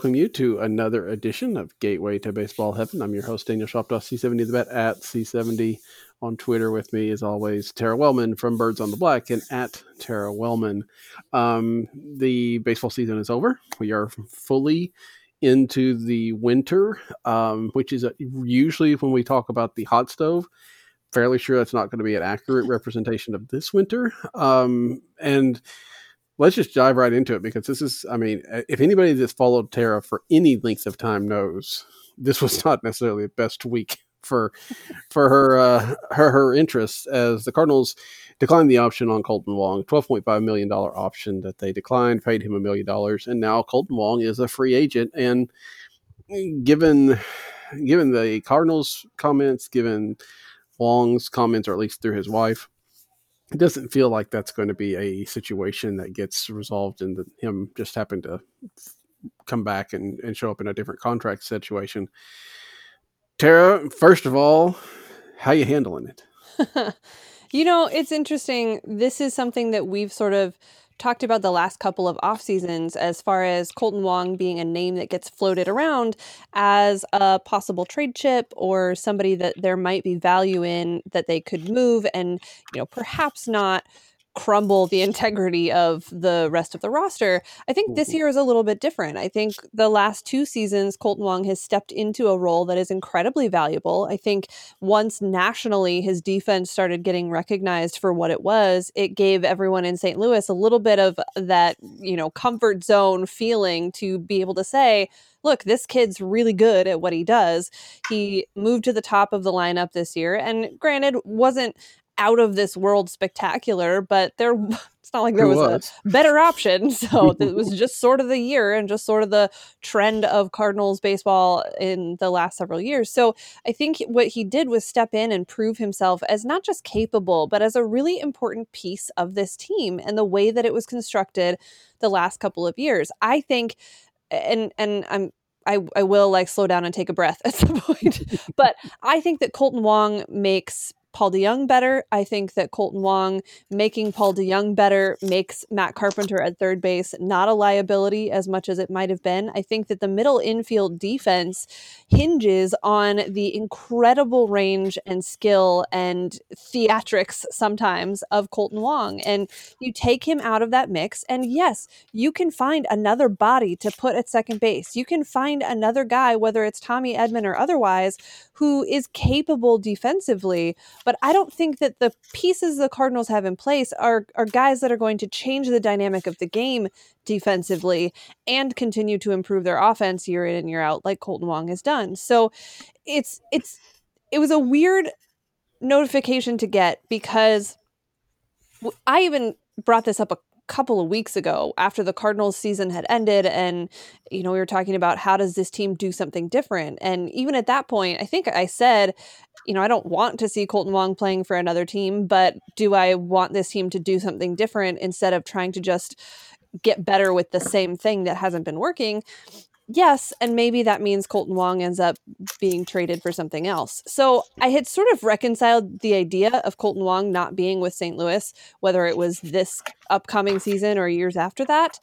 Welcome you to another edition of Gateway to Baseball Heaven. I'm your host, Daniel Shoptaw, C70 The Bet at C70 on Twitter with me, as always, Tara Wellman from Birds on the Black and at Tara Wellman. Um, the baseball season is over. We are fully into the winter, um, which is a, usually when we talk about the hot stove. Fairly sure that's not going to be an accurate representation of this winter. Um, and let's just dive right into it because this is, I mean, uh, if anybody that's followed Tara for any length of time knows, this was not necessarily the best week for for her uh, her her interests as the Cardinals declined the option on Kolten Wong, twelve point five million dollar option that they declined, paid him a million dollars, and now Kolten Wong is a free agent. And given given the Cardinals' comments, given Wong's comments, or at least through his wife, it doesn't feel like that's going to be a situation that gets resolved the, him just having to come back and, and show up in a different contract situation. Tara, first of all, how you handling it? you know, it's interesting. This is something that we've sort of talked about the last couple of off seasons as far as Kolten Wong being a name that gets floated around as a possible trade chip or somebody that there might be value in that they could move and you know perhaps not crumble the integrity of the rest of the roster. I think this mm-hmm. year is a little bit different. I think the last two seasons, Kolten Wong has stepped into a role that is incredibly valuable. I think once nationally his defense started getting recognized for what it was, it gave everyone in St. Louis a little bit of that, you know, comfort zone feeling to be able to say, look, this kid's really good at what he does. He moved to the top of the lineup this year and granted wasn't out of this world spectacular, but there it's not like there was, was, a better option. So it was just sort of the year and just sort of the trend of Cardinals baseball in the last several years. So I think what he did was step in and prove himself as not just capable, but as a really important piece of this team and the way that it was constructed the last couple of years. I think and and I'm I, I will like slow down and take a breath at some point. but I think that Kolten Wong makes Paul DeJong better. I think that Kolten Wong making Paul DeJong better makes Matt Carpenter at third base not a liability as much as it might have been. I think that the middle infield defense hinges on the incredible range and skill and theatrics sometimes of Kolten Wong. And you take him out of that mix, and yes, you can find another body to put at second base. You can find another guy, whether it's Tommy Edman or otherwise, who is capable defensively but I don't think that the pieces the Cardinals have in place are are guys that are going to change the dynamic of the game defensively and continue to improve their offense year in and year out, like Kolten Wong has done. So it's it's it was a weird notification to get because I even brought this up a couple of weeks ago after the Cardinals season had ended and you know we were talking about how does this team do something different and even at that point I think I said you know I don't want to see Kolten Wong playing for another team but do I want this team to do something different instead of trying to just get better with the same thing that hasn't been working yes, and maybe that means Kolten Wong ends up being traded for something else. So I had sort of reconciled the idea of Kolten Wong not being with St. Louis, whether it was this upcoming season or years after that.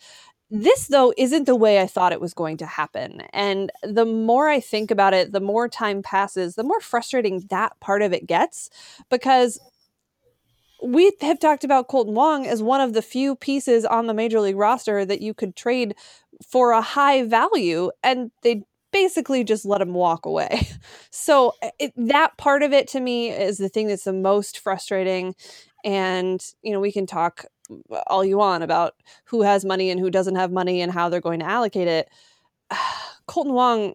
This, though, isn't the way I thought it was going to happen. And the more I think about it, the more time passes, the more frustrating that part of it gets because we have talked about Kolten Wong as one of the few pieces on the major league roster that you could trade for a high value, and they basically just let him walk away. So eh, it, that part of it to me is the thing that's the most frustrating. And you know, we can talk all you want about who has money and who doesn't have money and how they're going to allocate it. Kolten Wong,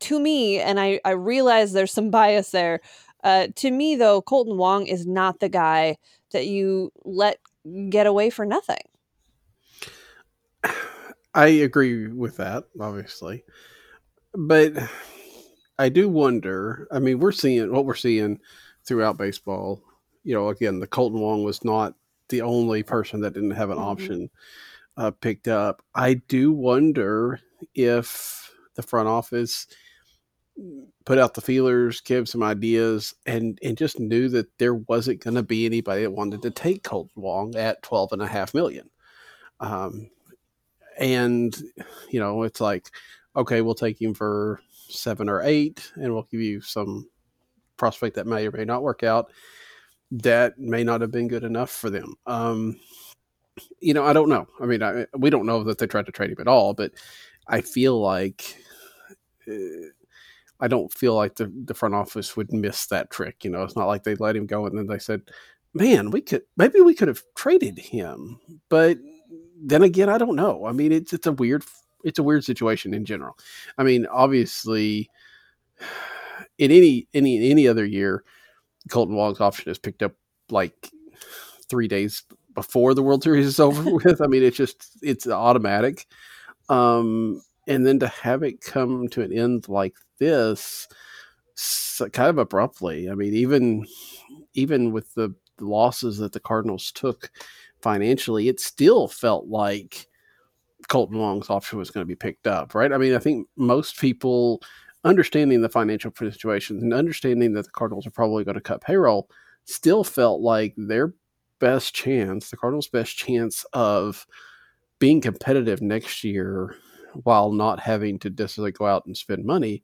to me, and I, I realize there's some bias there, uh, to me, though, Kolten Wong is not the guy that you let get away for nothing. I agree with that, obviously. But I do wonder. I mean, we're seeing what we're seeing throughout baseball. You know, again, the Kolten Wong was not the only person that didn't have an mm-hmm. option uh, picked up. I do wonder if the front office put out the feelers, give some ideas, and and just knew that there wasn't going to be anybody that wanted to take Kolten Wong at twelve and a half million. Um, and you know it's like okay we'll take him for seven or eight and we'll give you some prospect that may or may not work out that may not have been good enough for them um, you know i don't know i mean I, we don't know that they tried to trade him at all but i feel like uh, I don't feel like the, the front office would miss that trick. You know, it's not like they let him go and then they said, man, we could maybe we could have traded him. But then again, I don't know. I mean, it's it's a weird it's a weird situation in general. I mean, obviously, in any any any other year, Kolten Wong's option is picked up like three days before the World Series is over with. I mean, it's just it's automatic. Um, and then to have it come to an end like this, kind of abruptly. I mean, even even with the losses that the Cardinals took financially, it still felt like Kolten Wong's option was going to be picked up, right? I mean, I think most people understanding the financial situation and understanding that the Cardinals are probably going to cut payroll still felt like their best chance, the Cardinals' best chance of being competitive next year while not having to necessarily go out and spend money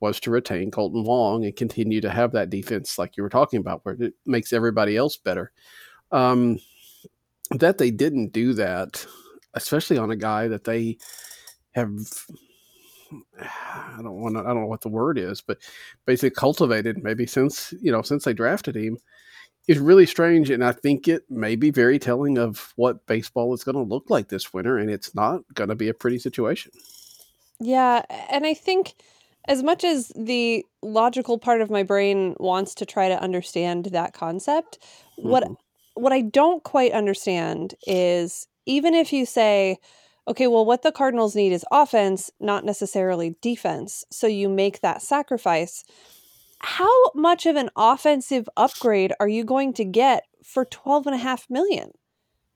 was to retain Kolten Wong and continue to have that defense like you were talking about, where it makes everybody else better. Um, that they didn't do that, especially on a guy that they have. I don't want to. I don't know what the word is, but basically cultivated maybe since you know since they drafted him is really strange, and I think it may be very telling of what baseball is going to look like this winter, and it's not going to be a pretty situation. Yeah, and I think as much as the logical part of my brain wants to try to understand that concept, mm-hmm. what what I don't quite understand is even if you say, okay, well, what the Cardinals need is offense, not necessarily defense. So you make that sacrifice. How much of an offensive upgrade are you going to get for 12 and a half million?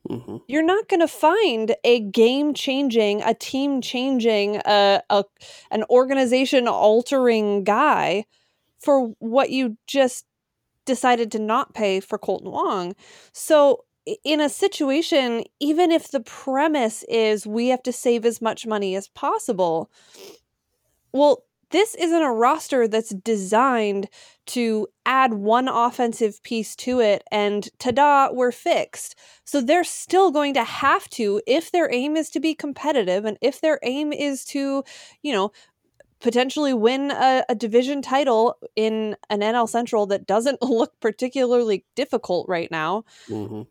Mm-hmm. You're not going to find a game changing, a team changing, uh, a an organization altering guy for what you just decided to not pay for Kolten Wong. So in a situation, even if the premise is we have to save as much money as possible, well, this isn't a roster that's designed to add one offensive piece to it and ta-da we're fixed. So they're still going to have to if their aim is to be competitive and if their aim is to you know potentially win a, a division title in an nl central that doesn't look particularly difficult right now mm-hmm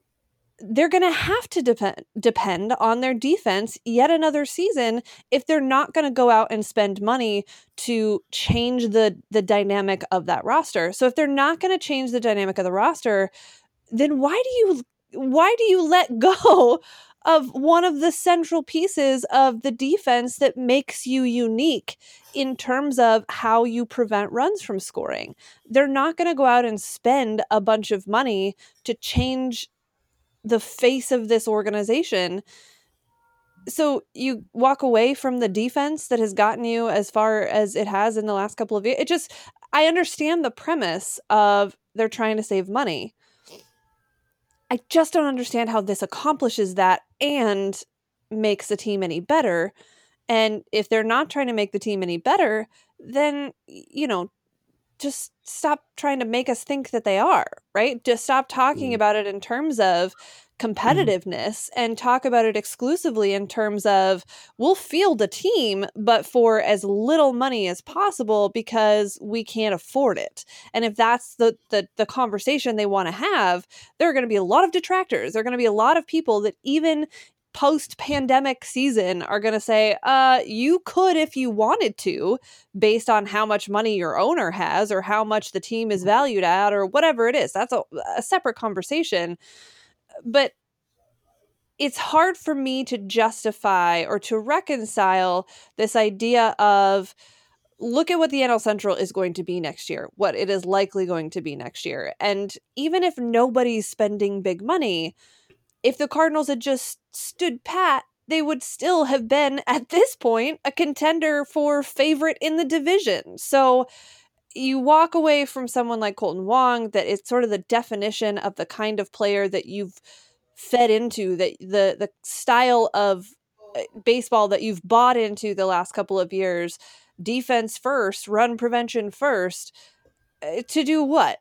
they're going to have to depend depend on their defense yet another season if they're not going to go out and spend money to change the the dynamic of that roster. So if they're not going to change the dynamic of the roster, then why do you why do you let go of one of the central pieces of the defense that makes you unique in terms of how you prevent runs from scoring. They're not going to go out and spend a bunch of money to change the face of this organization. So you walk away from the defense that has gotten you as far as it has in the last couple of years. It just, I understand the premise of they're trying to save money. I just don't understand how this accomplishes that and makes the team any better. And if they're not trying to make the team any better, then, you know, just stop trying to make us think that they are, right? Just stop talking mm. about it in terms of mm-hmm. competitiveness and talk about it exclusively in terms of we'll field a team, but for as little money as possible because we can't afford it. And if that's the the, the conversation they want to have, there are going to be a lot of detractors. There are going to be a lot of people that even post pandemic season are going to say, uh, you could if you wanted to, based on how much money your owner has or how much the team is valued at or whatever it is. That's a, a separate conversation. But it's hard for me to justify or to reconcile this idea of look at what the NL Central is going to be next year, what it is likely going to be next year. And even if nobody's spending big money, if the Cardinals had just stood pat, they would still have been, at this point, a contender for favorite in the division. So you walk away from someone like Kolten Wong, that it's sort of the definition of the kind of player that you've fed into, that the the style of uh, baseball that you've bought into the last couple of years, defense first, run prevention first, uh, to do what?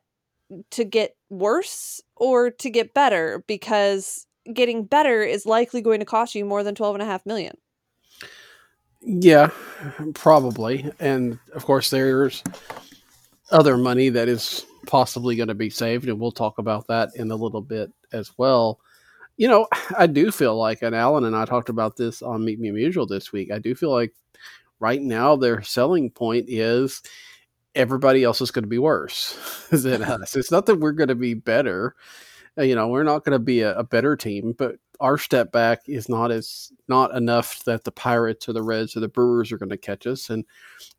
To get worse or to get better? Because getting better is likely going to cost you more than 12 and a half million. Yeah, probably. And of course, there's other money that is possibly going to be saved, and we'll talk about that in a little bit as well. You know, I do feel like, and Alan and I talked about this on Meet Me Musial this week. I do feel like right now their selling point is everybody else is going to be worse than us. It's not that we're going to be better. Uh, you know, we're not going to be a, a better team, but our step back is not as not enough that the Pirates or the Reds or the Brewers are going to catch us, and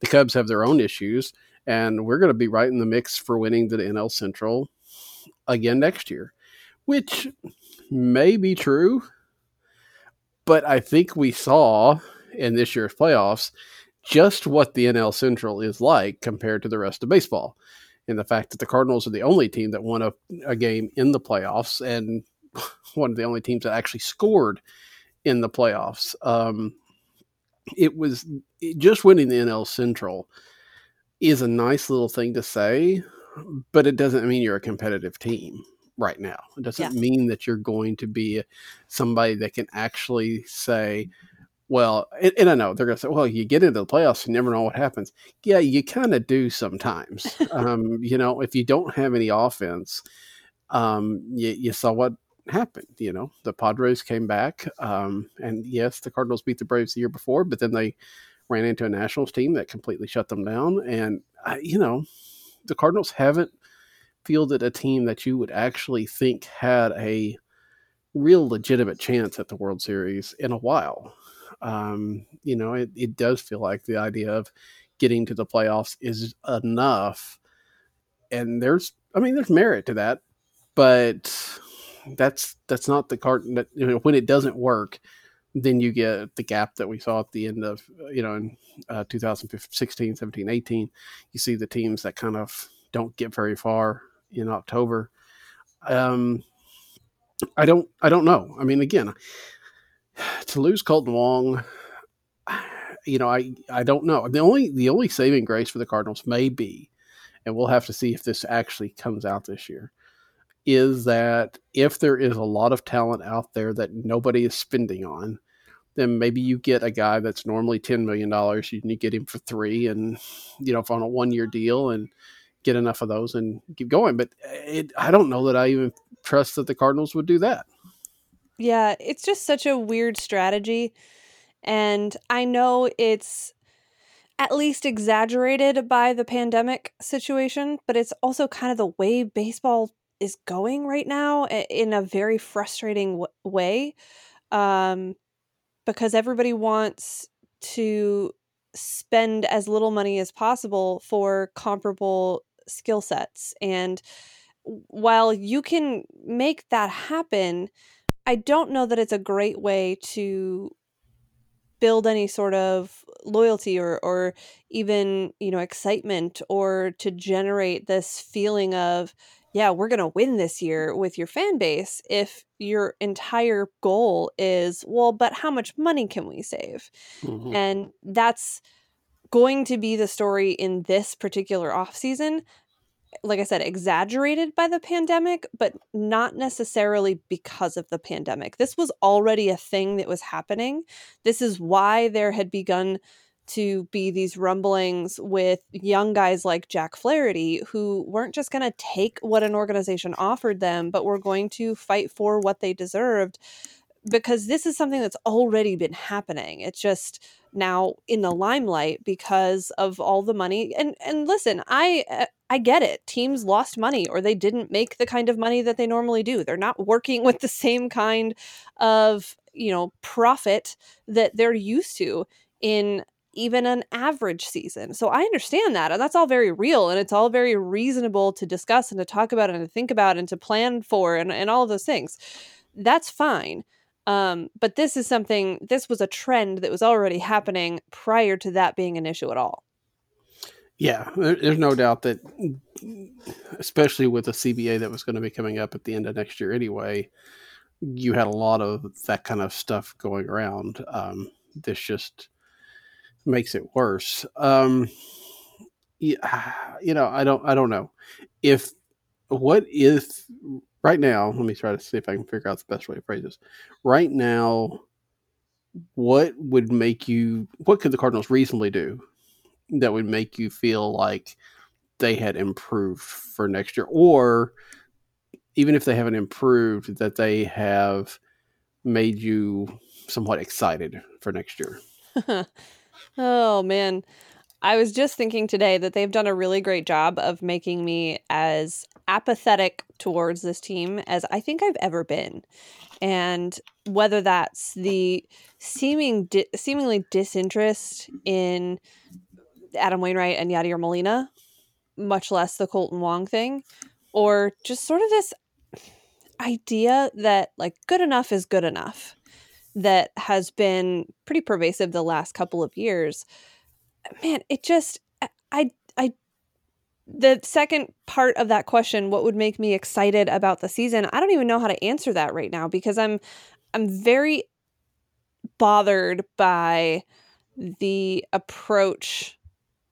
the Cubs have their own issues, and we're going to be right in the mix for winning the NL Central again next year, which may be true, but I think we saw in this year's playoffs just what the NL Central is like compared to the rest of baseball. And the fact that the Cardinals are the only team that won a, a game in the playoffs and one of the only teams that actually scored in the playoffs. Um, it was it, just winning the NL Central is a nice little thing to say, but it doesn't mean you're a competitive team right now. It doesn't yeah. mean that you're going to be somebody that can actually say, well, and, and I know they're going to say, well, you get into the playoffs, you never know what happens. Yeah, you kind of do sometimes. um, you know, if you don't have any offense, um, you, you saw what happened. You know, the Padres came back, um, and yes, the Cardinals beat the Braves the year before, but then they ran into a Nationals team that completely shut them down. And I, you know, the Cardinals haven't fielded a team that you would actually think had a real legitimate chance at the World Series in a while. Um, you know, it, it does feel like the idea of getting to the playoffs is enough. And there's, I mean, there's merit to that, but that's that's not the card that you know, when it doesn't work then you get the gap that we saw at the end of you know in uh, 2016 17 18 you see the teams that kind of don't get very far in october. Um i don't i don't know. I mean again to lose kolten wong you know i i don't know the only the only saving grace for the cardinals may be and we'll have to see if this actually comes out this year is that if there is a lot of talent out there that nobody is spending on, then maybe you get a guy that's normally $10 million and you get him for three and, you know, on a one year deal and get enough of those and keep going. But it, I don't know that I even trust that the Cardinals would do that. Yeah, it's just such a weird strategy. And I know it's at least exaggerated by the pandemic situation, but it's also kind of the way baseball is going right now in a very frustrating w- way um, because everybody wants to spend as little money as possible for comparable skill sets and while you can make that happen i don't know that it's a great way to build any sort of loyalty or or even you know excitement or to generate this feeling of yeah, we're going to win this year with your fan base if your entire goal is, well, but how much money can we save? Mm-hmm. And that's going to be the story in this particular off season. Like I said, exaggerated by the pandemic, but not necessarily because of the pandemic. This was already a thing that was happening. This is why there had begun to be these rumblings with young guys like Jack Flaherty who weren't just going to take what an organization offered them, but were going to fight for what they deserved because this is something that's already been happening. It's just now in the limelight because of all the money and and listen, I uh, I get it. Teams lost money or they didn't make the kind of money that they normally do. They're not working with the same kind of, you know, profit that they're used to in even an average season. So I understand that. And that's all very real and it's all very reasonable to discuss and to talk about and to think about and to plan for and, and all of those things. That's fine. Um, but this is something, this was a trend that was already happening prior to that being an issue at all. Yeah, there's no doubt that, especially with the CBA that was going to be coming up at the end of next year anyway, you had a lot of that kind of stuff going around. Um, this just makes it worse. Um, you know, I don't, I don't know if what if right now. Let me try to see if I can figure out the best way to phrase this. Right now, what would make you? What could the Cardinals reasonably do that would make you feel like they had improved for next year, or even if they haven't improved, that they have made you somewhat excited for next year? oh man. I was just thinking today that they've done a really great job of making me as apathetic towards this team as I think I've ever been. And whether that's the seeming di- seemingly disinterest in Adam Wainwright and Yadier Molina, much less the Kolten Wong thing, or just sort of this idea that like good enough is good enough that has been pretty pervasive the last couple of years man, it just I I the second part of that question, what would make me excited about the season? I don't even know how to answer that right now because I'm I'm very bothered by the approach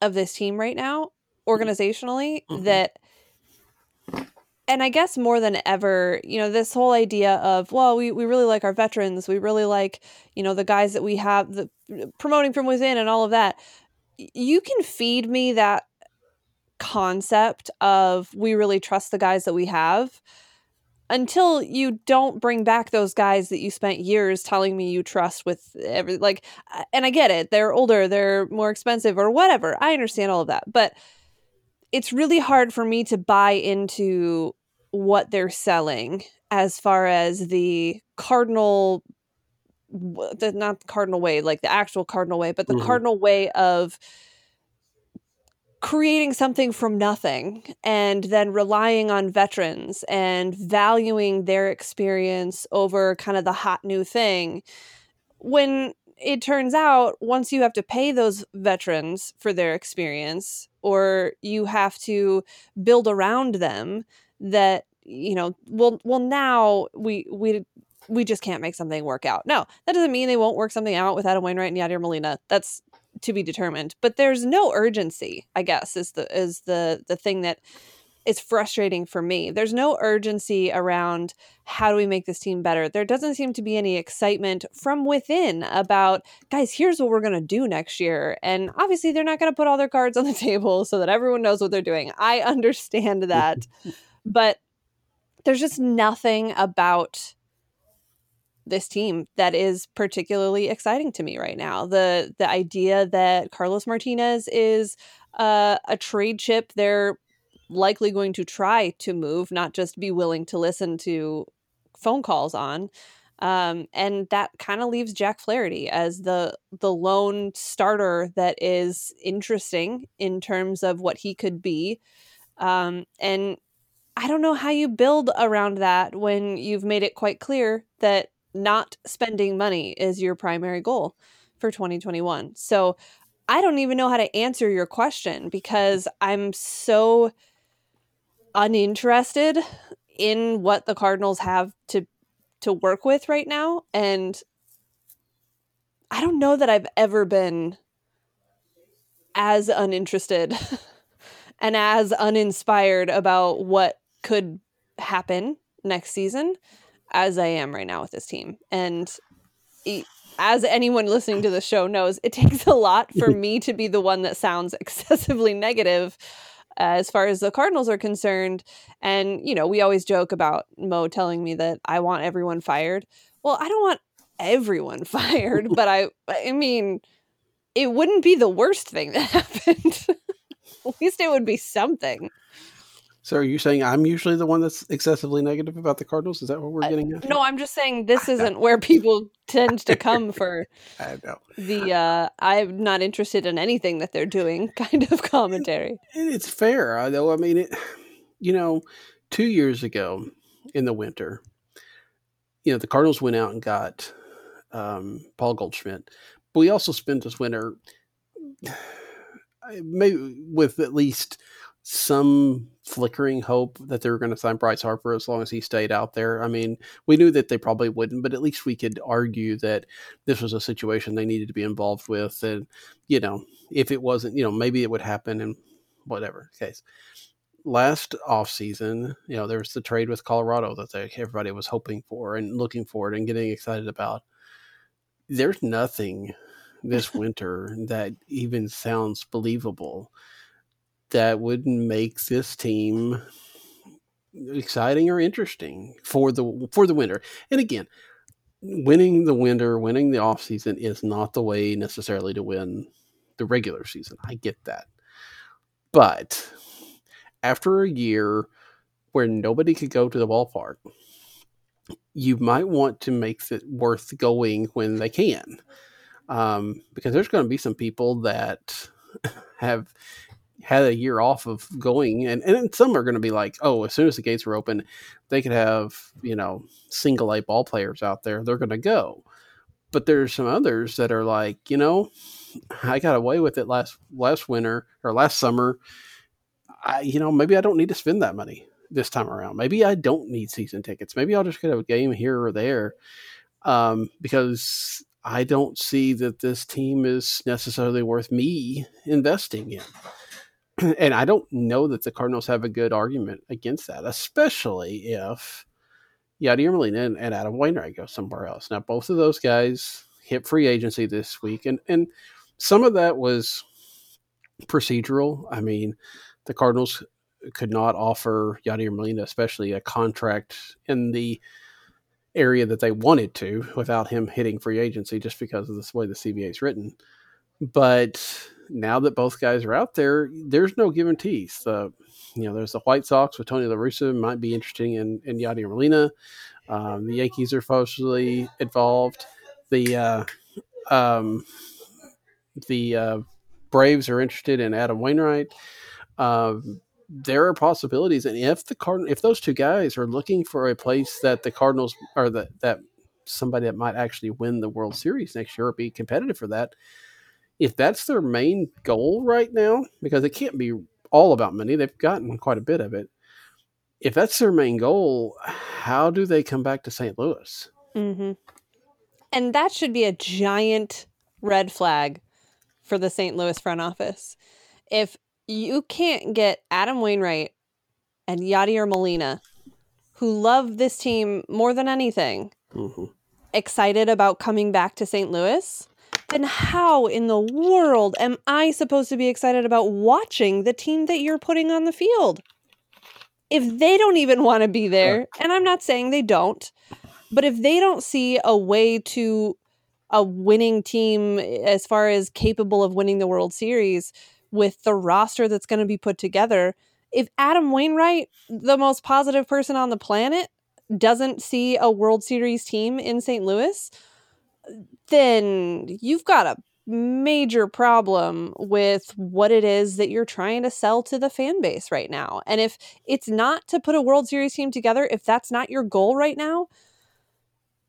of this team right now organizationally mm-hmm. that and I guess more than ever, you know, this whole idea of, well, we, we really like our veterans. We really like, you know, the guys that we have the promoting from within and all of that you can feed me that concept of we really trust the guys that we have until you don't bring back those guys that you spent years telling me you trust with every like uh, and I get it they're older they're more expensive or whatever I understand all of that but it's really hard for me to buy into what they're selling as far as the cardinal the not the cardinal way like the actual cardinal way but the mm-hmm. cardinal way of creating something from nothing and then relying on veterans and valuing their experience over kind of the hot new thing when it turns out once you have to pay those veterans for their experience or you have to build around them that you know well well now we we we just can't make something work out. No, that doesn't mean they won't work something out with Adam Wainwright and Yadier Molina. That's to be determined. But there's no urgency, I guess, is the is the the thing that is frustrating for me. There's no urgency around how do we make this team better. There doesn't seem to be any excitement from within about, guys, here's what we're going to do next year. And obviously, they're not going to put all their cards on the table so that everyone knows what they're doing. I understand that. but there's just nothing about this team that is particularly exciting to me right now. The the idea that Carlos Martinez is uh, a trade chip they're likely going to try to move, not just be willing to listen to phone calls on. Um, and that kind of leaves Jack Flaherty as the the lone starter that is interesting in terms of what he could be. Um, and I don't know how you build around that when you've made it quite clear that not spending money is your primary goal for 2021. So I don't even know how to answer your question because I'm so uninterested in what the Cardinals have to to work with right now and I don't know that I've ever been as uninterested and as uninspired about what could happen next season as I am right now with this team. And as anyone listening to the show knows, it takes a lot for me to be the one that sounds excessively negative uh, as far as the Cardinals are concerned. And, you know, we always joke about Mo telling me that I want everyone fired. Well, I don't want everyone fired, but I I mean, it wouldn't be the worst thing that happened. At least it would be something. So are you saying I'm usually the one that's excessively negative about the Cardinals? Is that what we're getting at? No, I'm just saying this isn't where people tend to come for I know. the uh, I'm not interested in anything that they're doing kind of commentary. It's fair, though. I mean, it, you know, two years ago in the winter, you know, the Cardinals went out and got um, Paul Goldschmidt, but we also spent this winter maybe with at least – some flickering hope that they were going to sign Bryce Harper as long as he stayed out there. I mean, we knew that they probably wouldn't, but at least we could argue that this was a situation they needed to be involved with. And, you know, if it wasn't, you know, maybe it would happen and whatever case. Last offseason, you know, there was the trade with Colorado that they, everybody was hoping for and looking forward and getting excited about. There's nothing this winter that even sounds believable that would make this team exciting or interesting for the for the winter. And again, winning the winter, winning the off season is not the way necessarily to win the regular season. I get that. But after a year where nobody could go to the ballpark, you might want to make it worth going when they can. Um, because there's going to be some people that have had a year off of going, and, and some are going to be like, oh, as soon as the gates are open, they could have you know single A ball players out there. They're going to go, but there's some others that are like, you know, I got away with it last last winter or last summer. I you know maybe I don't need to spend that money this time around. Maybe I don't need season tickets. Maybe I'll just get a game here or there um, because I don't see that this team is necessarily worth me investing in and I don't know that the Cardinals have a good argument against that, especially if Yadier Molina and, Adam Wainwright go somewhere else. Now, both of those guys hit free agency this week, and and some of that was procedural. I mean, the Cardinals could not offer Yadier Molina, especially a contract in the area that they wanted to without him hitting free agency just because of the way the CBA is written. But now that both guys are out there, there's no guarantees. The you know, there's the White Sox with Tony La Russa might be interesting in, in Yadier Molina. Um, the Yankees are partially involved. The uh, um, the uh, Braves are interested in Adam Wainwright. Um, there are possibilities, and if the Card if those two guys are looking for a place that the Cardinals or that that somebody that might actually win the World Series next year or be competitive for that, if that's their main goal right now, because it can't be all about money, they've gotten quite a bit of it. If that's their main goal, how do they come back to St. Louis? Mm-hmm. And that should be a giant red flag for the St. Louis front office. If you can't get Adam Wainwright and Yadier Molina, who love this team more than anything, mm-hmm. excited about coming back to St. Louis, then how in the world am I supposed to be excited about watching the team that you're putting on the field? If they don't even want to be there, and I'm not saying they don't, but if they don't see a way to a winning team as far as capable of winning the World Series with the roster that's going to be put together, if Adam Wainwright, the most positive person on the planet, doesn't see a World Series team in St. Louis, then you've got a major problem with what it is that you're trying to sell to the fan base right now. And if it's not to put a World Series team together, if that's not your goal right now,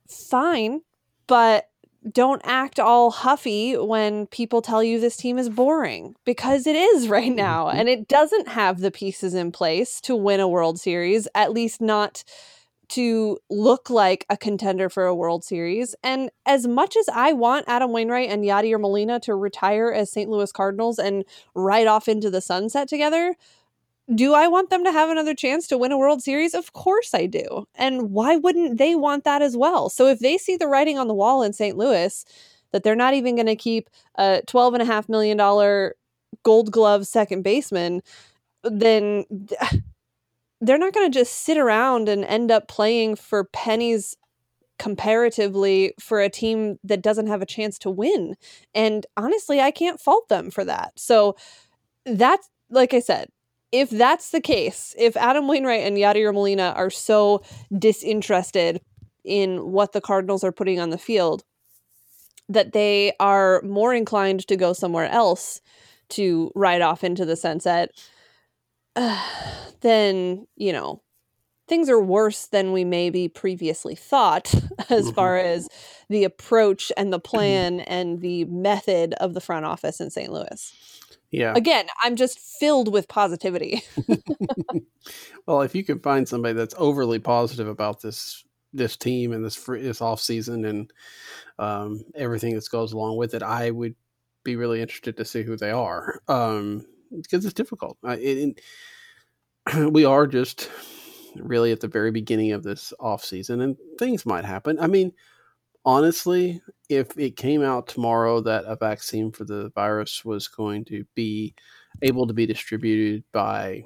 fine, but don't act all huffy when people tell you this team is boring because it is right now mm-hmm. and it doesn't have the pieces in place to win a World Series, at least not to look like a contender for a World Series. And as much as I want Adam Wainwright and Yadier Molina to retire as St. Louis Cardinals and ride off into the sunset together, do I want them to have another chance to win a World Series? Of course I do. And why wouldn't they want that as well? So if they see the writing on the wall in St. Louis that they're not even going to keep a $12.5 million gold glove second baseman, then they're not going to just sit around and end up playing for pennies comparatively for a team that doesn't have a chance to win. And honestly, I can't fault them for that. So that's like I said, if that's the case, if Adam Wainwright and Yadier Molina are so disinterested in what the Cardinals are putting on the field, that they are more inclined to go somewhere else to ride off into the sunset, uh, then, you know, things are worse than we maybe previously thought as mm-hmm. far as the approach and the plan and the method of the front office in St. Louis. Yeah. Again, I'm just filled with positivity. well, if you can find somebody that's overly positive about this this team and this free, this off season and um, everything that goes along with it, I would be really interested to see who they are um, because it's difficult. I, it, it, we are just really at the very beginning of this off season, and things might happen. I mean, honestly, if it came out tomorrow that a vaccine for the virus was going to be able to be distributed by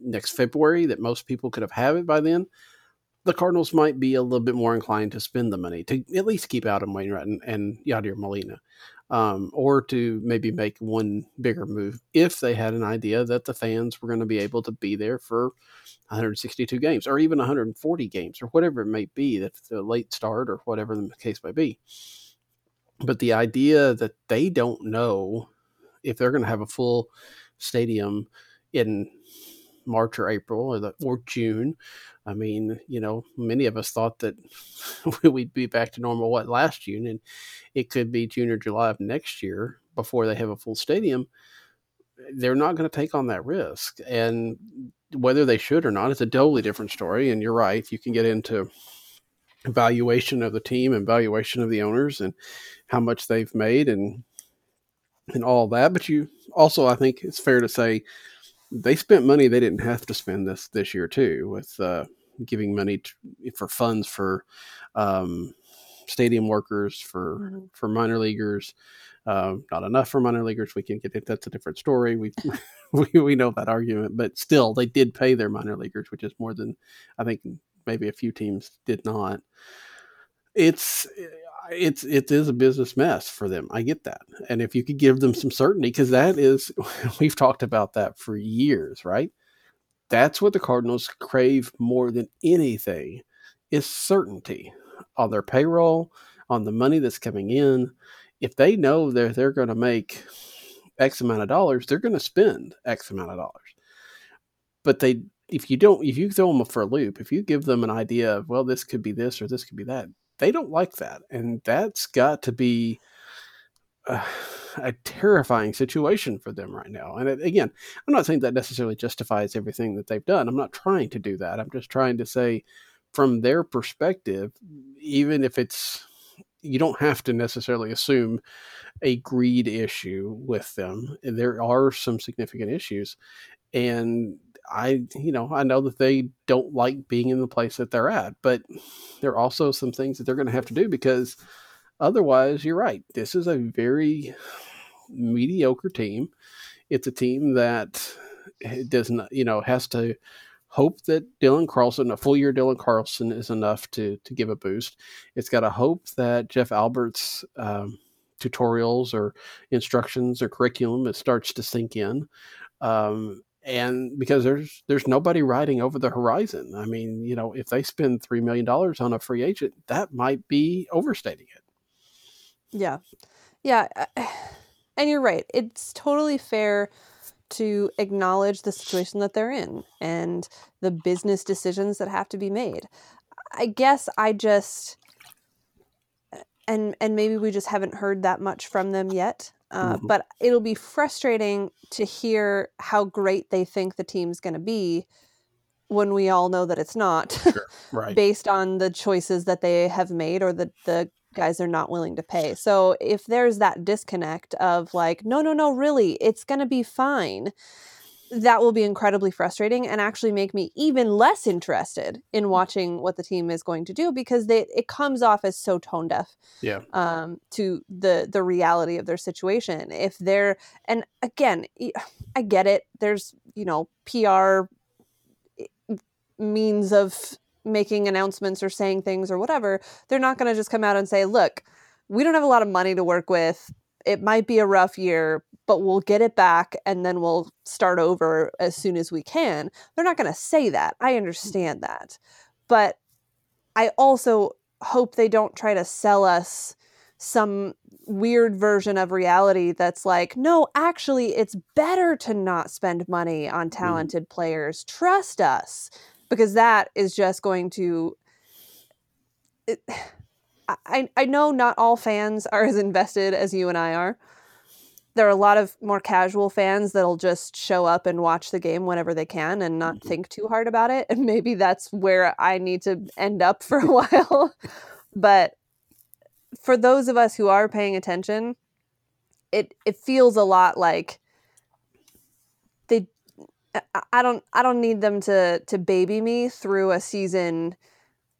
next February, that most people could have had it by then, the Cardinals might be a little bit more inclined to spend the money to at least keep Adam Wainwright and, and Yadier Molina, um, or to maybe make one bigger move if they had an idea that the fans were going to be able to be there for 162 games or even 140 games or whatever it may be, that's the late start or whatever the case may be. But the idea that they don't know if they're going to have a full stadium in March or April or, the, or June. I mean, you know, many of us thought that we'd be back to normal what last June, and it could be June or July of next year before they have a full stadium. They're not going to take on that risk, and whether they should or not is a totally different story. And you're right; you can get into valuation of the team and valuation of the owners and how much they've made and and all that. But you also, I think it's fair to say they spent money they didn't have to spend this this year too, with uh, giving money to, for funds for um, stadium workers, for mm-hmm. for minor leaguers. Uh, not enough for minor leaguers. We can get it. That's a different story. We, we we know that argument, but still, they did pay their minor leaguers, which is more than I think maybe a few teams did not. It's it's it is a business mess for them. I get that, and if you could give them some certainty, because that is we've talked about that for years, right? That's what the Cardinals crave more than anything is certainty on their payroll, on the money that's coming in. If they know that they're going to make X amount of dollars, they're going to spend X amount of dollars. But they, if you don't, if you throw them a for a loop, if you give them an idea of, well, this could be this or this could be that, they don't like that, and that's got to be a, a terrifying situation for them right now. And it, again, I'm not saying that necessarily justifies everything that they've done. I'm not trying to do that. I'm just trying to say, from their perspective, even if it's you don't have to necessarily assume a greed issue with them. There are some significant issues, and I, you know, I know that they don't like being in the place that they're at, but there are also some things that they're going to have to do because otherwise, you're right. This is a very mediocre team. It's a team that does not, you know, has to hope that Dylan Carlson, a full year Dylan Carlson, is enough to to give a boost. It's got to hope that Jeff Albert's um, tutorials or instructions or curriculum it starts to sink in. Um, and because there's there's nobody riding over the horizon. I mean, you know, if they spend three million dollars on a free agent, that might be overstating it. Yeah, yeah, uh, and you're right. It's totally fair to acknowledge the situation that they're in and the business decisions that have to be made. I guess I just and and maybe we just haven't heard that much from them yet. Uh, mm-hmm. But it'll be frustrating to hear how great they think the team's going to be when we all know that it's not, sure. right. based on the choices that they have made or the the guys are not willing to pay. So if there's that disconnect of like, no, no, no, really, it's going to be fine that will be incredibly frustrating and actually make me even less interested in watching what the team is going to do because they it comes off as so tone deaf yeah. um to the the reality of their situation. If they're and again i get it. There's you know pr means of making announcements or saying things or whatever. They're not going to just come out and say look we don't have a lot of money to work with it might be a rough year but we'll get it back and then we'll start over as soon as we can. They're not going to say that. I mm. understand that. But I also hope they don't try to sell us some weird version of reality that's like, no, actually, it's better to not spend money on mm. talented mm. players. Trust us. Because that is just going to. It, I, I know not all fans are as invested as you and I are there are a lot of more casual fans that'll just show up and watch the game whenever they can and not Mhm. think too hard about it. And maybe that's where I need to end up for a while. but for those of us who are paying attention, it it feels a lot like they I- I don't I don't need them to to baby me through a season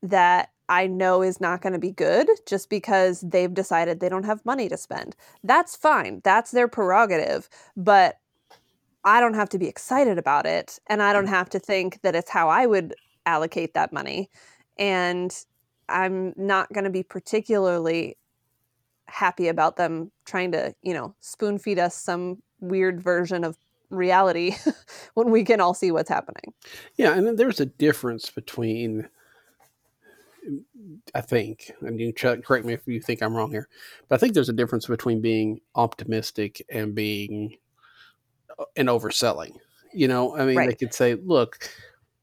that I know is not going to be good just because they've decided they don't have money to spend. That's fine. That's their prerogative, but I don't have to be excited about it and I don't mm. have to think that it's how I would allocate that money. And I'm not going to be particularly happy about them trying to, you know, spoon feed us some weird version of reality when we can all see what's happening. Yeah, and there's a difference between, I think, and you ch- correct me if you think I'm wrong here, but I think there's a difference between being optimistic and being uh, and overselling. You know, I mean, they could say, "Look,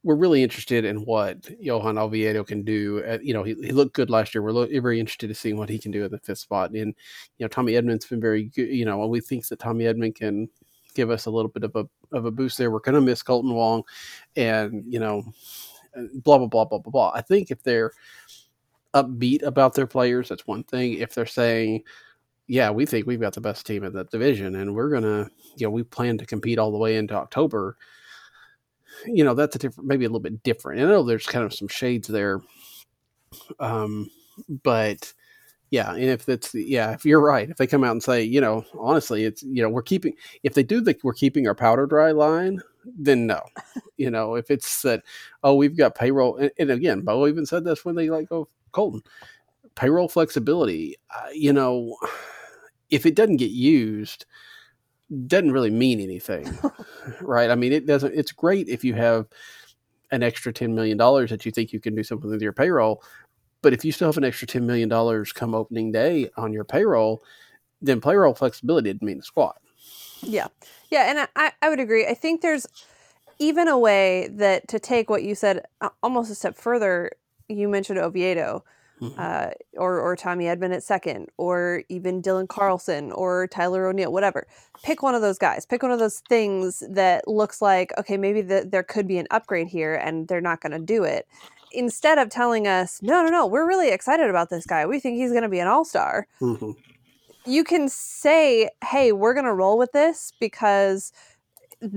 we're really interested in what Johan Oviedo can do. Uh, you know, he, he looked good last year. We're lo- very interested in seeing what he can do at the fifth spot. And you know, Tommy Edman's been very good. You know, we think that Tommy Edman can give us a little bit of a of a boost there. We're going to miss Kolten Wong, and you know, blah blah blah blah blah blah. I think if they're upbeat about their players, that's one thing. If they're saying, "Yeah, we think we've got the best team in the division, and we're gonna, you know, we plan to compete all the way into October," you know, that's a different, maybe a little bit different. I know there's kind of some shades there, um, but yeah, and if that's yeah, if you're right, if they come out and say, you know, honestly, it's you know, we're keeping if they do the we're keeping our powder dry line, then no, you know, if it's that oh we've got payroll, and, and again, Bo even said this when they let go of Kolten, payroll flexibility, uh, you know, if it doesn't get used, doesn't really mean anything, right? I mean, it doesn't. It's great if you have an extra ten million dollars that you think you can do something with your payroll. But if you still have an extra ten million dollars come opening day on your payroll, then payroll flexibility didn't mean a squat. Yeah. Yeah. And I, I would agree. I think there's even a way that to take what you said almost a step further. You mentioned Oviedo Mhm. uh, or, or Tommy Edman at second, or even Dylan Carlson or Tyler O'Neill, whatever. Pick one of those guys. Pick one of those things that looks like, okay, maybe the, there could be an upgrade here and they're not going to do it. Instead of telling us, no, no, no, we're really excited about this guy. We think he's going to be an all star Mhm. You can say, "Hey, we're going to roll with this because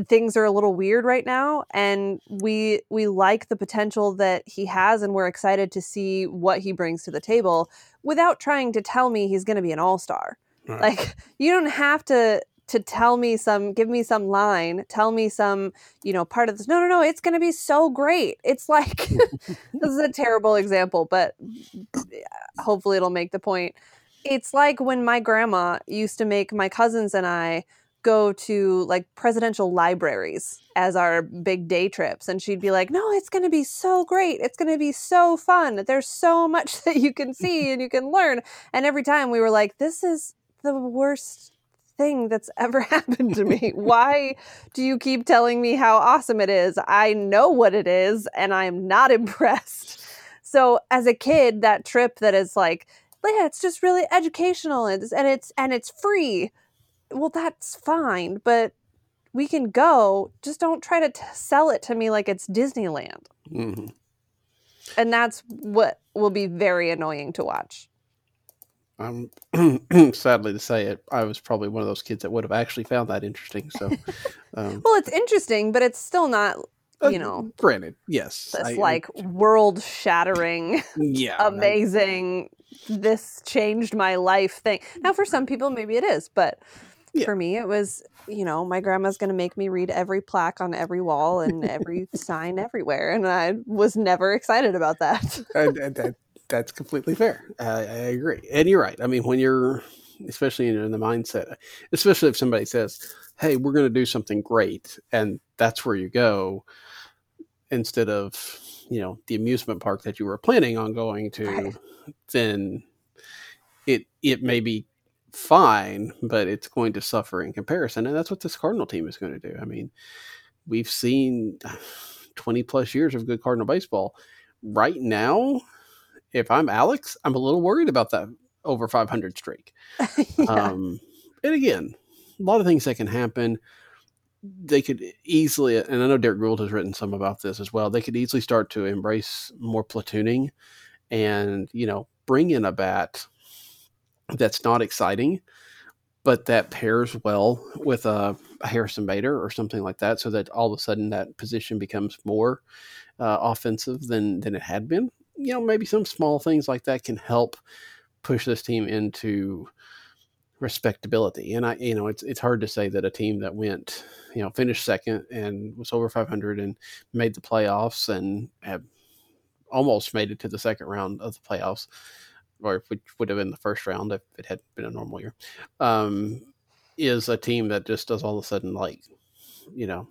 things are a little weird right now and we we like the potential that he has and we're excited to see what he brings to the table without trying to tell me he's going to be an all-star." Right. Like you don't have to to tell me some give me some line, tell me some, you know, part of this. No, no, no, it's going to be so great. It's like this is a terrible example, but hopefully it'll make the point. It's like when my grandma used to make my cousins and I go to like presidential libraries as our big day trips and she'd be like, "No, it's going to be so great. It's going to be so fun. There's so much that you can see and you can learn." And every time we were like, "This is the worst thing that's ever happened to me. Why do you keep telling me how awesome it is? I know what it is and I am not impressed." So, as a kid, that trip that is like, yeah, it's just really educational and it's and it's, and it's free. Well, that's fine, but we can go. Just don't try to t- sell it to me like it's Disneyland. Mhm. And that's what will be very annoying to watch. I'm sadly to say it, I was probably one of those kids that would have actually found that interesting. So, um, Well, it's interesting, but it's still not, Uh, you know, granted, yes, this I- I- like world shattering, yeah, I- amazing, this changed my life thing. Now, for some people, maybe it is, but Yeah. for me, it was, you know, my grandma's going to make me read every plaque on every wall and every sign everywhere. And I was never excited about that. Uh, and, and that, that's completely fair. I, I agree, and you're right. I mean, when you're, especially in the mindset, especially if somebody says, "Hey, we're going to do something great," and that's where you go, instead of you know the amusement park that you were planning on going to, Right. then it it may be fine, but it's going to suffer in comparison, and that's what this Cardinal team is going to do. I mean, we've seen twenty plus years of good Cardinal baseball. Right now, if I'm Alex, I'm a little worried about that over 500 streak. yeah. Um, and again, a lot of things that can happen. They could easily, and I know Derek Goold has written some about this as well. They could easily start to embrace more platooning, and you know, bring in a bat that's not exciting, but that pairs well with a, a Harrison Bader or something like that, so that all of a sudden that position becomes more uh, offensive than than it had been. You know, maybe some small things like that can help push this team into respectability. And I, you know, it's it's hard to say that a team that went, you know, finished second and was over 500 and made the playoffs and have almost made it to the second round of the playoffs or which would have been the first round if it had been a normal year, um, is a team that just does all of a sudden like, you know,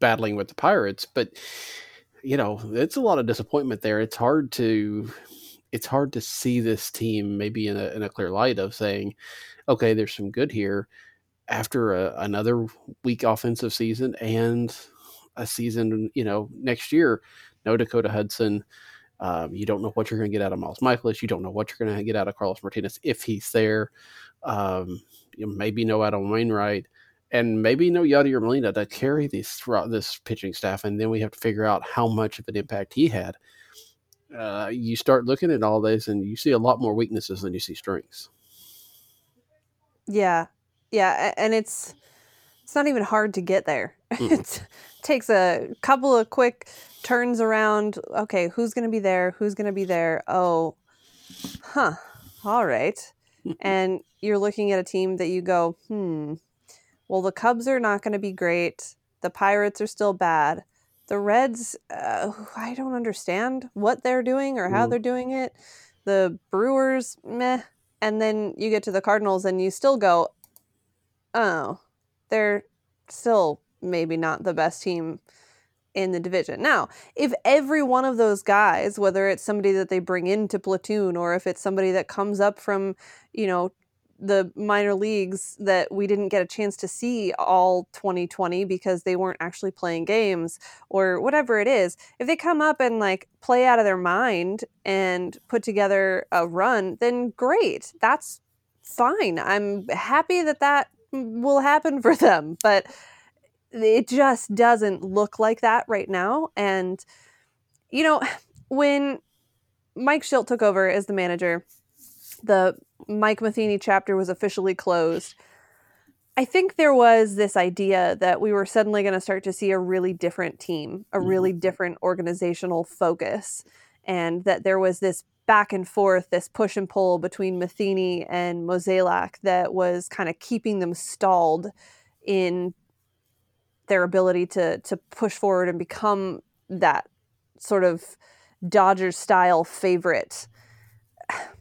battling with the Pirates. But you know, it's a lot of disappointment there. It's hard to it's hard to see this team maybe in a, in a clear light of saying, okay, there's some good here after a, another weak offensive season and a season, you know, next year, no Dakota Hudson, um, you don't know what you're going to get out of Miles Mikolas. You don't know what you're going to get out of Carlos Martinez if he's there. Um, you know, maybe no Adam Wainwright, and maybe no Yadier Molina to carry this this pitching staff. And then we have to figure out how much of an impact he had. Uh, you start looking at all this, and you see a lot more weaknesses than you see strengths. Yeah, yeah, and it's it's not even hard to get there. Mm. it takes a couple of quick turns around. Okay, who's going to be there? Who's going to be there? Oh, huh. All right. and you're looking at a team that you go, hmm, well, the Cubs are not going to be great. The Pirates are still bad. The Reds, uh, I don't understand what they're doing or how mm. they're doing it. The Brewers, meh. And then you get to the Cardinals and you still go, oh, they're still maybe not the best team in the division. Now, if every one of those guys, whether it's somebody that they bring into platoon or if it's somebody that comes up from, you know, the minor leagues that we didn't get a chance to see all 2020 because they weren't actually playing games or whatever it is if they come up and like play out of their mind and put together a run then great that's fine i'm happy that that will happen for them but it just doesn't look like that right now. And, you know, when Mike Shildt took over as the manager, the Mike Matheny chapter was officially closed. I think there was this idea that we were suddenly going to start to see a really different team, a mm-hmm. really different organizational focus, and that there was this back and forth, this push and pull between Matheny and Mozeliak that was kind of keeping them stalled in their ability to to push forward and become that sort of Dodgers style favorite.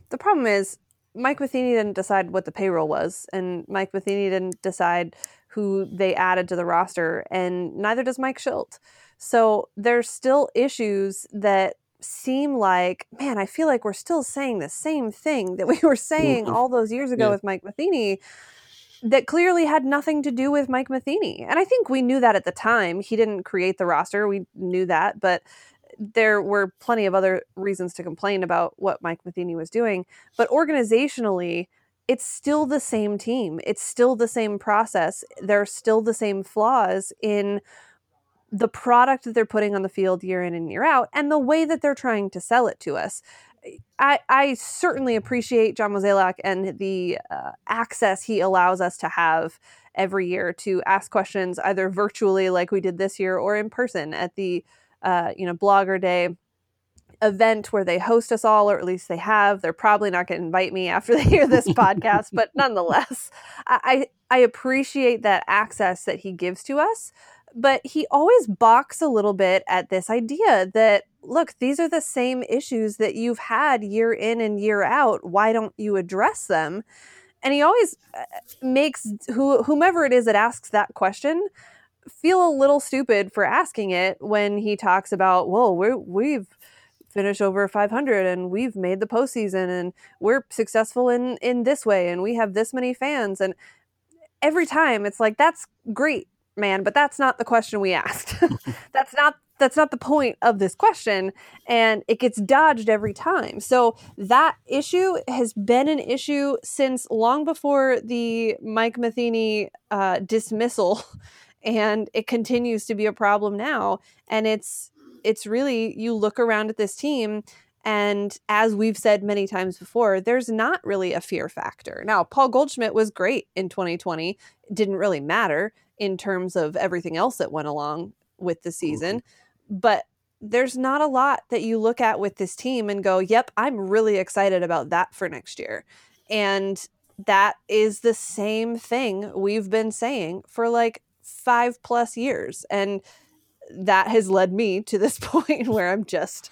The problem is Mike Matheny didn't decide what the payroll was, and Mike Matheny didn't decide who they added to the roster, and neither does Mike Shildt. So there's still issues that seem like, man, I feel like we're still saying the same thing that we were saying mm-hmm. all those years ago yeah. with Mike Matheny that clearly had nothing to do with Mike Matheny. And I think we knew that at the time. He didn't create the roster. We knew that, but there were plenty of other reasons to complain about what Mike Matheny was doing. But organizationally, it's still the same team. It's still the same process. There are still the same flaws in the product that they're putting on the field year in and year out and the way that they're trying to sell it to us. I, I certainly appreciate John Mozeliak and the uh, access he allows us to have every year to ask questions either virtually like we did this year or in person at the uh, you know blogger day event where they host us all or at least they have they're probably not going to invite me after they hear this podcast but nonetheless I, I appreciate that access that he gives to us but he always balks a little bit at this idea that look, these are the same issues that you've had year in and year out. Why don't you address them? And he always uh, makes who, whomever it is that asks that question feel a little stupid for asking it when he talks about, well, we're, we've finished over 500 and we've made the postseason and we're successful in in this way and we have this many fans and every time it's like that's great man, but that's not the question we asked. that's not that's not the point of this question and it gets dodged every time. So that issue has been an issue since long before the Mike Matheny uh, dismissal and it continues to be a problem now and it's it's really you look around at this team and as we've said many times before, there's not really a fear factor. Now, Paul Goldschmidt was great in 2020. It didn't really matter in terms of everything else that went along with the season. Mm-hmm. But there's not a lot that you look at with this team and go, yep, I'm really excited about that for next year. And that is the same thing we've been saying for like five plus years. And that has led me to this point where I'm just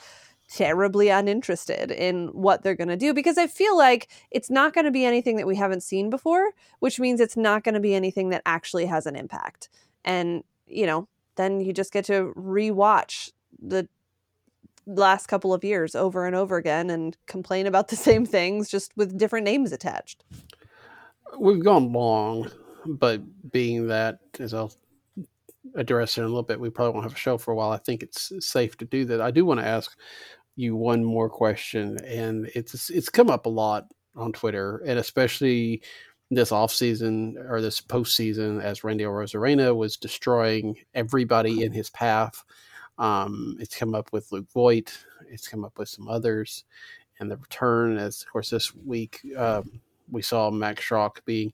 terribly uninterested in what they're going to do because I feel like it's not going to be anything that we haven't seen before, which means it's not going to be anything that actually has an impact. And, you know, then you just get to rewatch the last couple of years over and over again and complain about the same things just with different names attached. We've gone long, but being that, as I'll address it in a little bit, we probably won't have a show for a while. I think it's safe to do that. I do want to ask you one more question, and it's it's come up a lot on Twitter, and especially this off season or this postseason as Randy Arozarena was destroying everybody in his path. Um, it's come up with Luke Voit. It's come up with some others, and the return. As of course, this week um, we saw Max Schrock being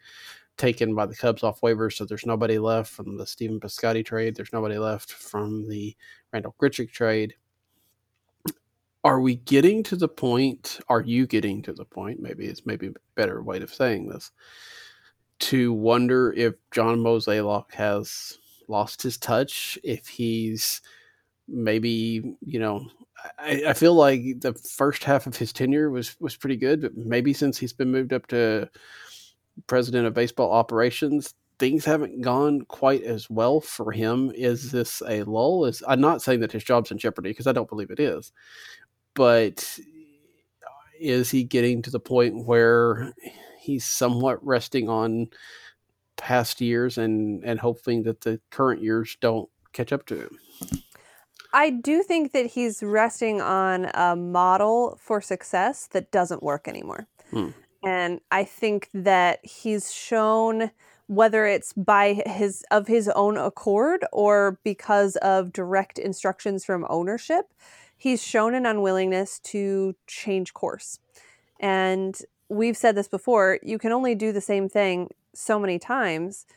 taken by the Cubs off waivers, so there's nobody left from the Stephen Piscotty trade. There's nobody left from the Randall Grichuk trade are we getting to the point are you getting to the point maybe it's maybe a better way of saying this to wonder if john mozeliak has lost his touch if he's maybe you know I, I, feel like the first half of his tenure was was pretty good but maybe since he's been moved up to president of baseball operations things haven't gone quite as well for him is this a lull is i'm not saying that his job's in jeopardy because i don't believe it is but is he getting to the point where he's somewhat resting on past years and and hoping that the current years don't catch up to him? I do think that he's resting on a model for success that doesn't work anymore. Hmm. And I think that he's shown whether it's by his of his own accord or because of direct instructions from ownership he's shown an unwillingness to change course. And we've said this before you can only do the same thing so many times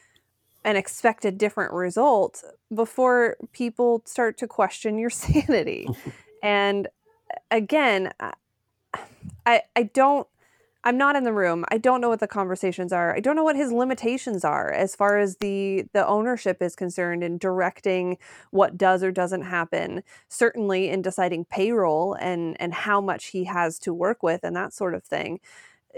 and expect a different result before people start to question your sanity. and uh, again, I I don't I'm not in the room. I don't know what the conversations are. I don't know what his limitations are as far as the the ownership is concerned in directing what does or doesn't happen. Certainly in deciding payroll and and how much he has to work with and that sort of thing.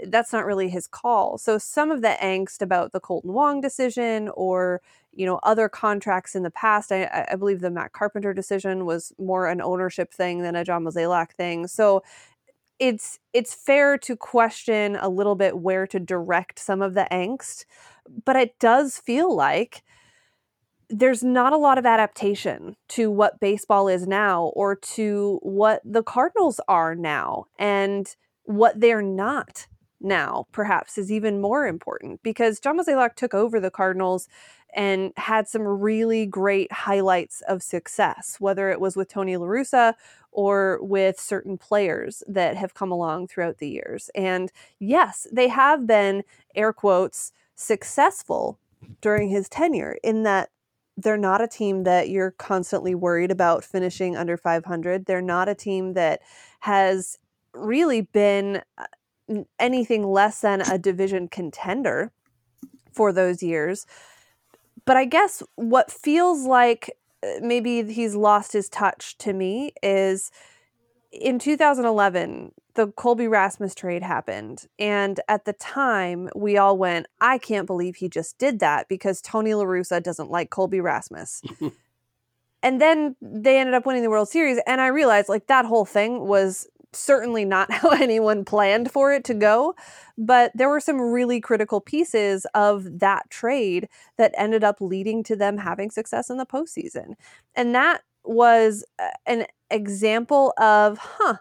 That's not really his call. So some of the angst about the Kolten Wong decision or you know other contracts in the past, I, I believe the Matt Carpenter decision was more an ownership thing than a John Mozeliak thing. So it's it's fair to question a little bit where to direct some of the angst, but it does feel like there's not a lot of adaptation to what baseball is now or to what the Cardinals are now and what they're not now perhaps is even more important because John Mozeliak took over the Cardinals and had some really great highlights of success, whether it was with Tony LaRussa or with certain players that have come along throughout the years. And yes, they have been, air quotes, successful during his tenure in that they're not a team that you're constantly worried about finishing under 500. They're not a team that has really been uh, anything less than a division contender for those years. But I guess what feels like uh, maybe he's lost his touch to me is in 2011 the Colby Rasmus trade happened and at the time we all went I can't believe he just did that because Tony LaRussa doesn't like Colby Rasmus. and then they ended up winning the World Series and I realized like that whole thing was certainly not how anyone planned for it to go. But there were some really critical pieces of that trade that ended up leading to them having success in the postseason. And that was uh, an example of, huh,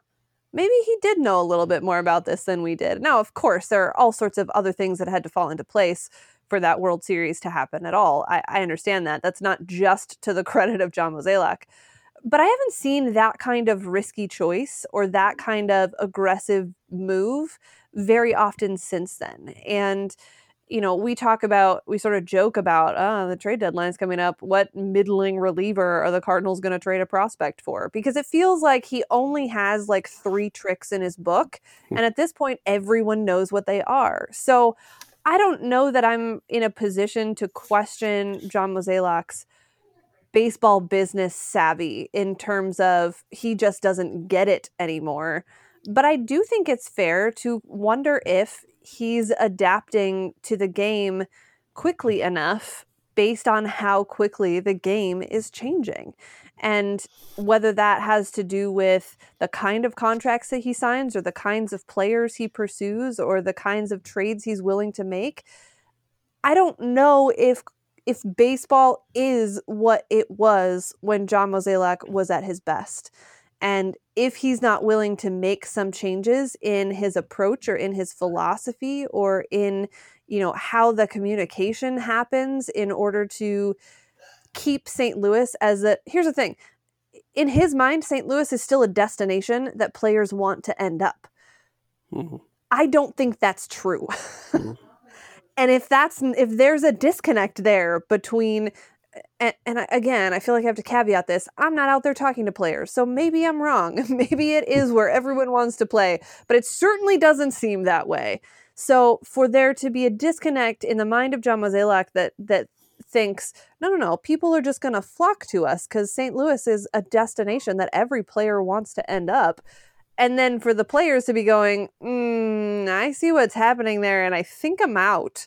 maybe he did know a little bit more about this than we did. Now, of course, there are all sorts of other things that had to fall into place for that World Series to happen at all. I, I understand that. That's not just to the credit of John Mozeliak. But I haven't seen that kind of risky choice or that kind of aggressive move very often since then. And you know, we talk about, we sort of joke about, oh, the trade deadline's coming up. What middling reliever are the Cardinals going to trade a prospect for? Because it feels like he only has like three tricks in his book. Hmm. And at this point, everyone knows what they are. So I don't know that I'm in a position to question John Mozeliak's baseball business savvy in terms of he just doesn't get it anymore. But I do think it's fair to wonder if he's adapting to the game quickly enough based on how quickly the game is changing. And whether that has to do with the kind of contracts that he signs or the kinds of players he pursues or the kinds of trades he's willing to make, I don't know if if baseball is what it was when John Mozeliak was at his best. And if he's not willing to make some changes in his approach or in his philosophy or in, you know, how the communication happens in order to keep St. Louis as a here's the thing. In his mind, St. Louis is still a destination that players want to end up. Mm-hmm. I don't think that's true. And if that's if there's a disconnect there between and, and again, I feel like I have to caveat this. I'm not out there talking to players, so maybe I'm wrong. maybe it mm. is where everyone wants to play, but it certainly doesn't seem that way. So for there to be a disconnect in the mind of John Mozeliak that that thinks, no, no, no, people are just going to flock to us because St. Louis is a destination that every player wants to end up. And then for the players to be going, mm, I see what's happening there, and I think I'm out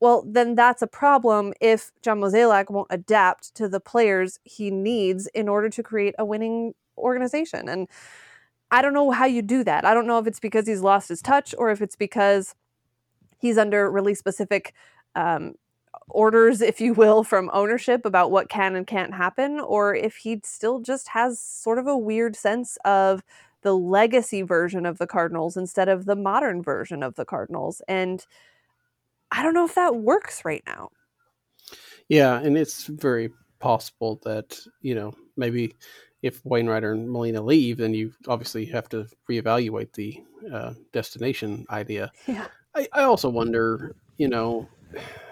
well, then that's a problem if John Mozeliak won't adapt to the players he needs in order to create a winning organization. And I don't know how you do that. I don't know if it's because he's lost his touch or if it's because he's under really specific um, orders, if you will, from ownership about what can and can't happen, or if he still just has sort of a weird sense of the legacy version of the Cardinals instead of the modern version of the Cardinals. And I don't know if that works right now. Yeah, and it's very possible that, you know, maybe if Wainwright and Molina leave, then you obviously have to reevaluate the uh, destination idea. Yeah. I, I also wonder, you know,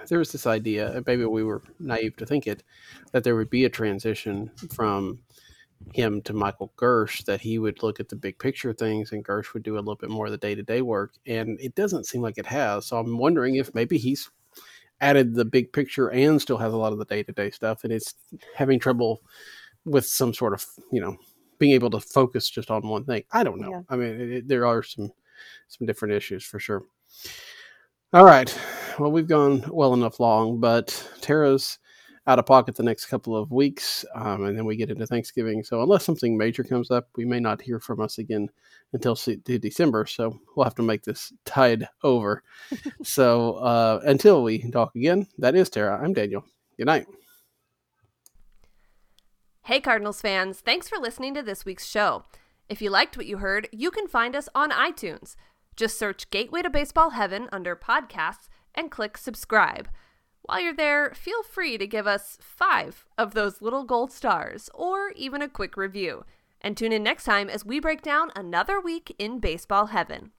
there was this idea, maybe we were naive to think it, that there would be a transition from him to Michael Girsch that he would look at the big picture things and Gersh would do a little bit more of the day to day work. And it doesn't seem like it has. So I'm wondering if maybe he's added the big picture and still has a lot of the day to day stuff and it's having trouble with some sort of, you know, being able to focus just on one thing. I don't know. Yeah. I mean, it, there are some some different issues for sure. All right. Well, we've gone well enough long, but Tara's out of pocket the next couple of weeks, um, and then we get into Thanksgiving. So unless something major comes up, we may not hear from us again until December. So we'll have to make this tide over. so uh, until we talk again, that is Tara. I'm Daniel. Good night. Hey, Cardinals fans! Thanks for listening to this week's show. If you liked what you heard, you can find us on iTunes. Just search Gateway to Baseball Heaven under podcasts and click subscribe. While you're there, feel free to give us five of those little gold stars or even a quick review. And tune in next time as we break down another week in baseball heaven.